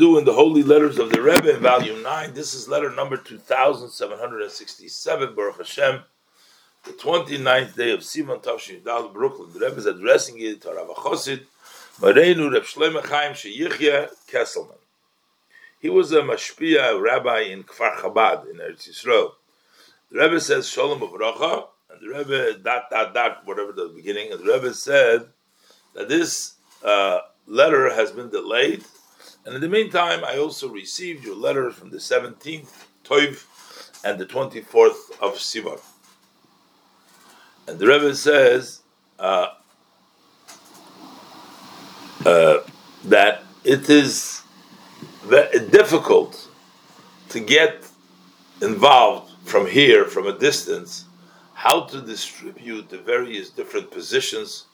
in the Holy Letters of the Rebbe in volume 9. This is letter number 2767, Baruch Hashem, the 29th day of Sivan Tavshin Dal, Brooklyn. The Rebbe is addressing it to Rav Chosid, Mareinu Reb Shlomo Chaim Sheyichya Kesselman. He was a mashpia rabbi in Kfar Chabad in Eretz Yisrael. The Rebbe says Shalom Avracha, and the Rebbe dot dot dot whatever the beginning, and the Rebbe said that this uh, letter has been delayed and in the meantime, I also received your letters from the 17th Toiv and the 24th of Sivan. And the Rebbe says uh, uh, that it is very difficult to get involved from here, from a distance, how to distribute the various different positions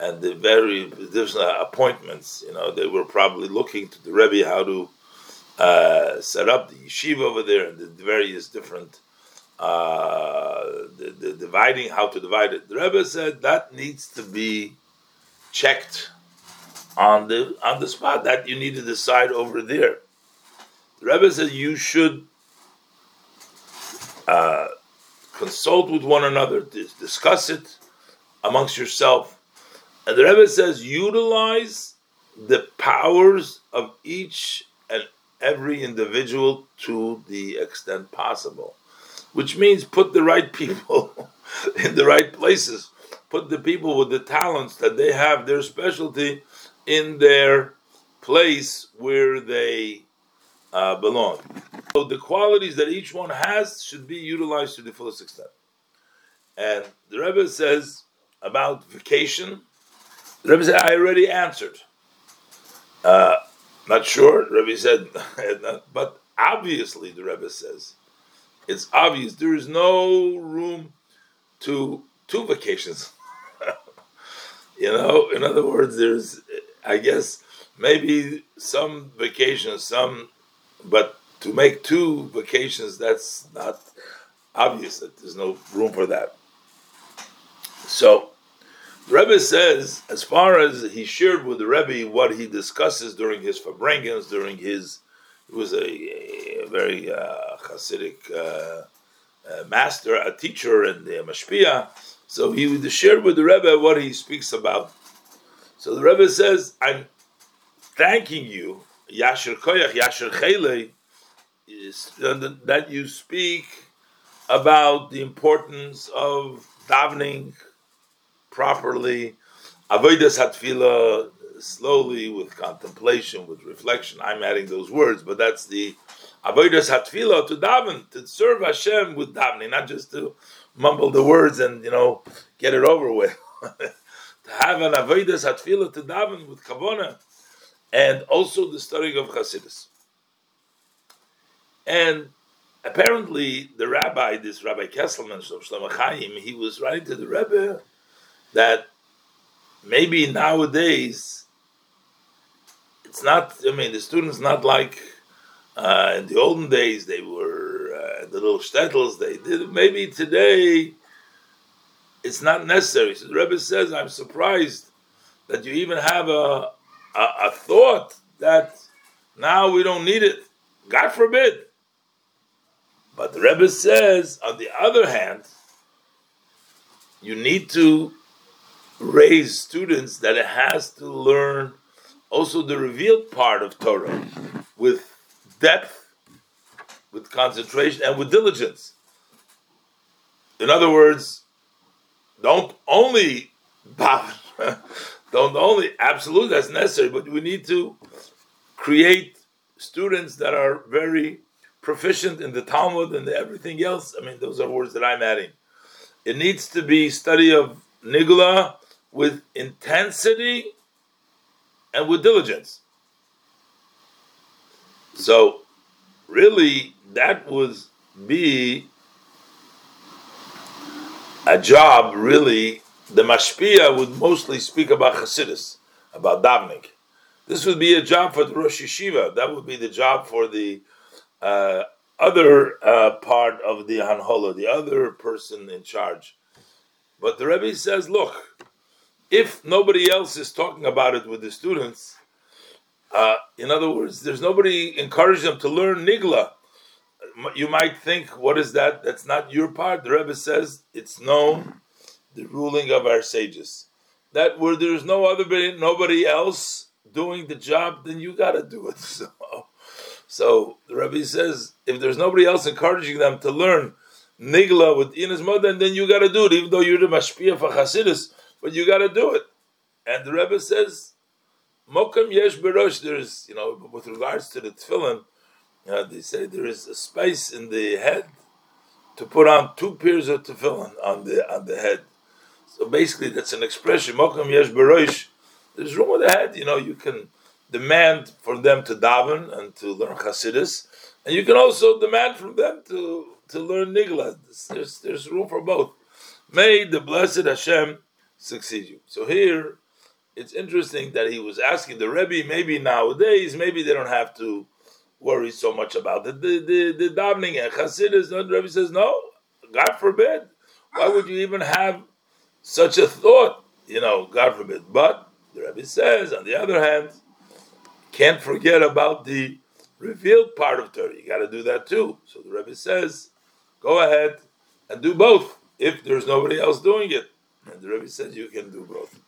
and the very different appointments. You know, they were probably looking to the Rebbe how to uh, set up the yeshiva over there and the various different uh, the, the dividing how to divide it. The Rebbe said that needs to be checked on the on the spot that you need to decide over there. The Rebbe said you should uh, consult with one another, discuss it amongst yourself, and the Rebbe says, utilize the powers of each and every individual to the extent possible, which means put the right people in the right places, put the people with the talents that they have, their specialty, in their place where they uh, belong. So the qualities that each one has should be utilized to the fullest extent. And the Rebbe says about vacation Rebbe said, I already answered. Uh, not sure. Rebbe said, but obviously, the Rebbe says, it's obvious there is no room to two vacations. you know, in other words, there's, I guess, maybe some vacations, some, but to make two vacations, that's not obvious that there's no room for that. So, Rebbe says, as far as he shared with the Rebbe what he discusses during his farbrengens, during his, he was a, a very uh, Hasidic uh, uh, master, a teacher, and the mashpia. So he shared with the Rebbe what he speaks about. So the Rebbe says, "I'm thanking you, Yasher Koyach, Yasher Chele, that you speak about the importance of davening." Properly. Avodas hatfila slowly with contemplation, with reflection. I'm adding those words, but that's the avodas hatfila to daven to serve Hashem with davening, not just to mumble the words and you know get it over with. to have an avodas hatfila to daven with kavona, and also the studying of Chassidus. And apparently, the rabbi, this Rabbi Kesselman, Shlomo Chaim, he was writing to the Rebbe that maybe nowadays it's not. I mean, the students not like uh, in the olden days they were uh, the little shtetls. They did maybe today it's not necessary. So the Rebbe says, "I'm surprised that you even have a, a, a thought that now we don't need it. God forbid." But the Rebbe says, on the other hand, you need to raise students that it has to learn also the revealed part of Torah with depth, with concentration, and with diligence. In other words, don't only don't only absolutely that's necessary, but we need to create students that are very proficient in the Talmud and everything else. I mean, those are words that I'm adding. It needs to be study of Nigla with intensity and with diligence. So, really, that would be a job, really. The mashpia would mostly speak about Hasidus, about davening. This would be a job for the Rosh Yeshiva. That would be the job for the uh, other uh, part of the Hanhola, the other person in charge. But the Rebbe says, look, if nobody else is talking about it with the students, Uh, in other words, there's nobody encouraging them to learn nigla. You might think, what is that? That's not your part. The Rebbe says it's known, the ruling of our sages. That where there's no other nobody else doing the job, then you got to do it. So, so the Rebbe says, if there's nobody else encouraging them to learn nigla with Ina's mother, then you got to do it, even though you're the mashpia for Hasidus, but you got to do it. And the Rebbe says, Mokam yesh berosh. There's, you know, with regards to the tefillin, uh, they say there is a space in the head to put on two pairs of tefillin on the on the head. So basically, that's an expression. Mokam yesh berosh. There's room on the head. You know, you can demand for them to daven and to learn Hasidus, and you can also demand from them to to learn Nigla. There's there's room for both. May the blessed Hashem succeed you. So here it's interesting that he was asking the Rebbe, maybe nowadays, maybe they don't have to worry so much about it. The, the, the davening and Chassidus, the Rebbe says, no, God forbid. Why would you even have such a thought? You know, God forbid. But the Rebbe says, on the other hand, can't forget about the revealed part of Torah. You got to do that too. So the Rebbe says, go ahead and do both if there's nobody else doing it. And the Rebbe says you can do both.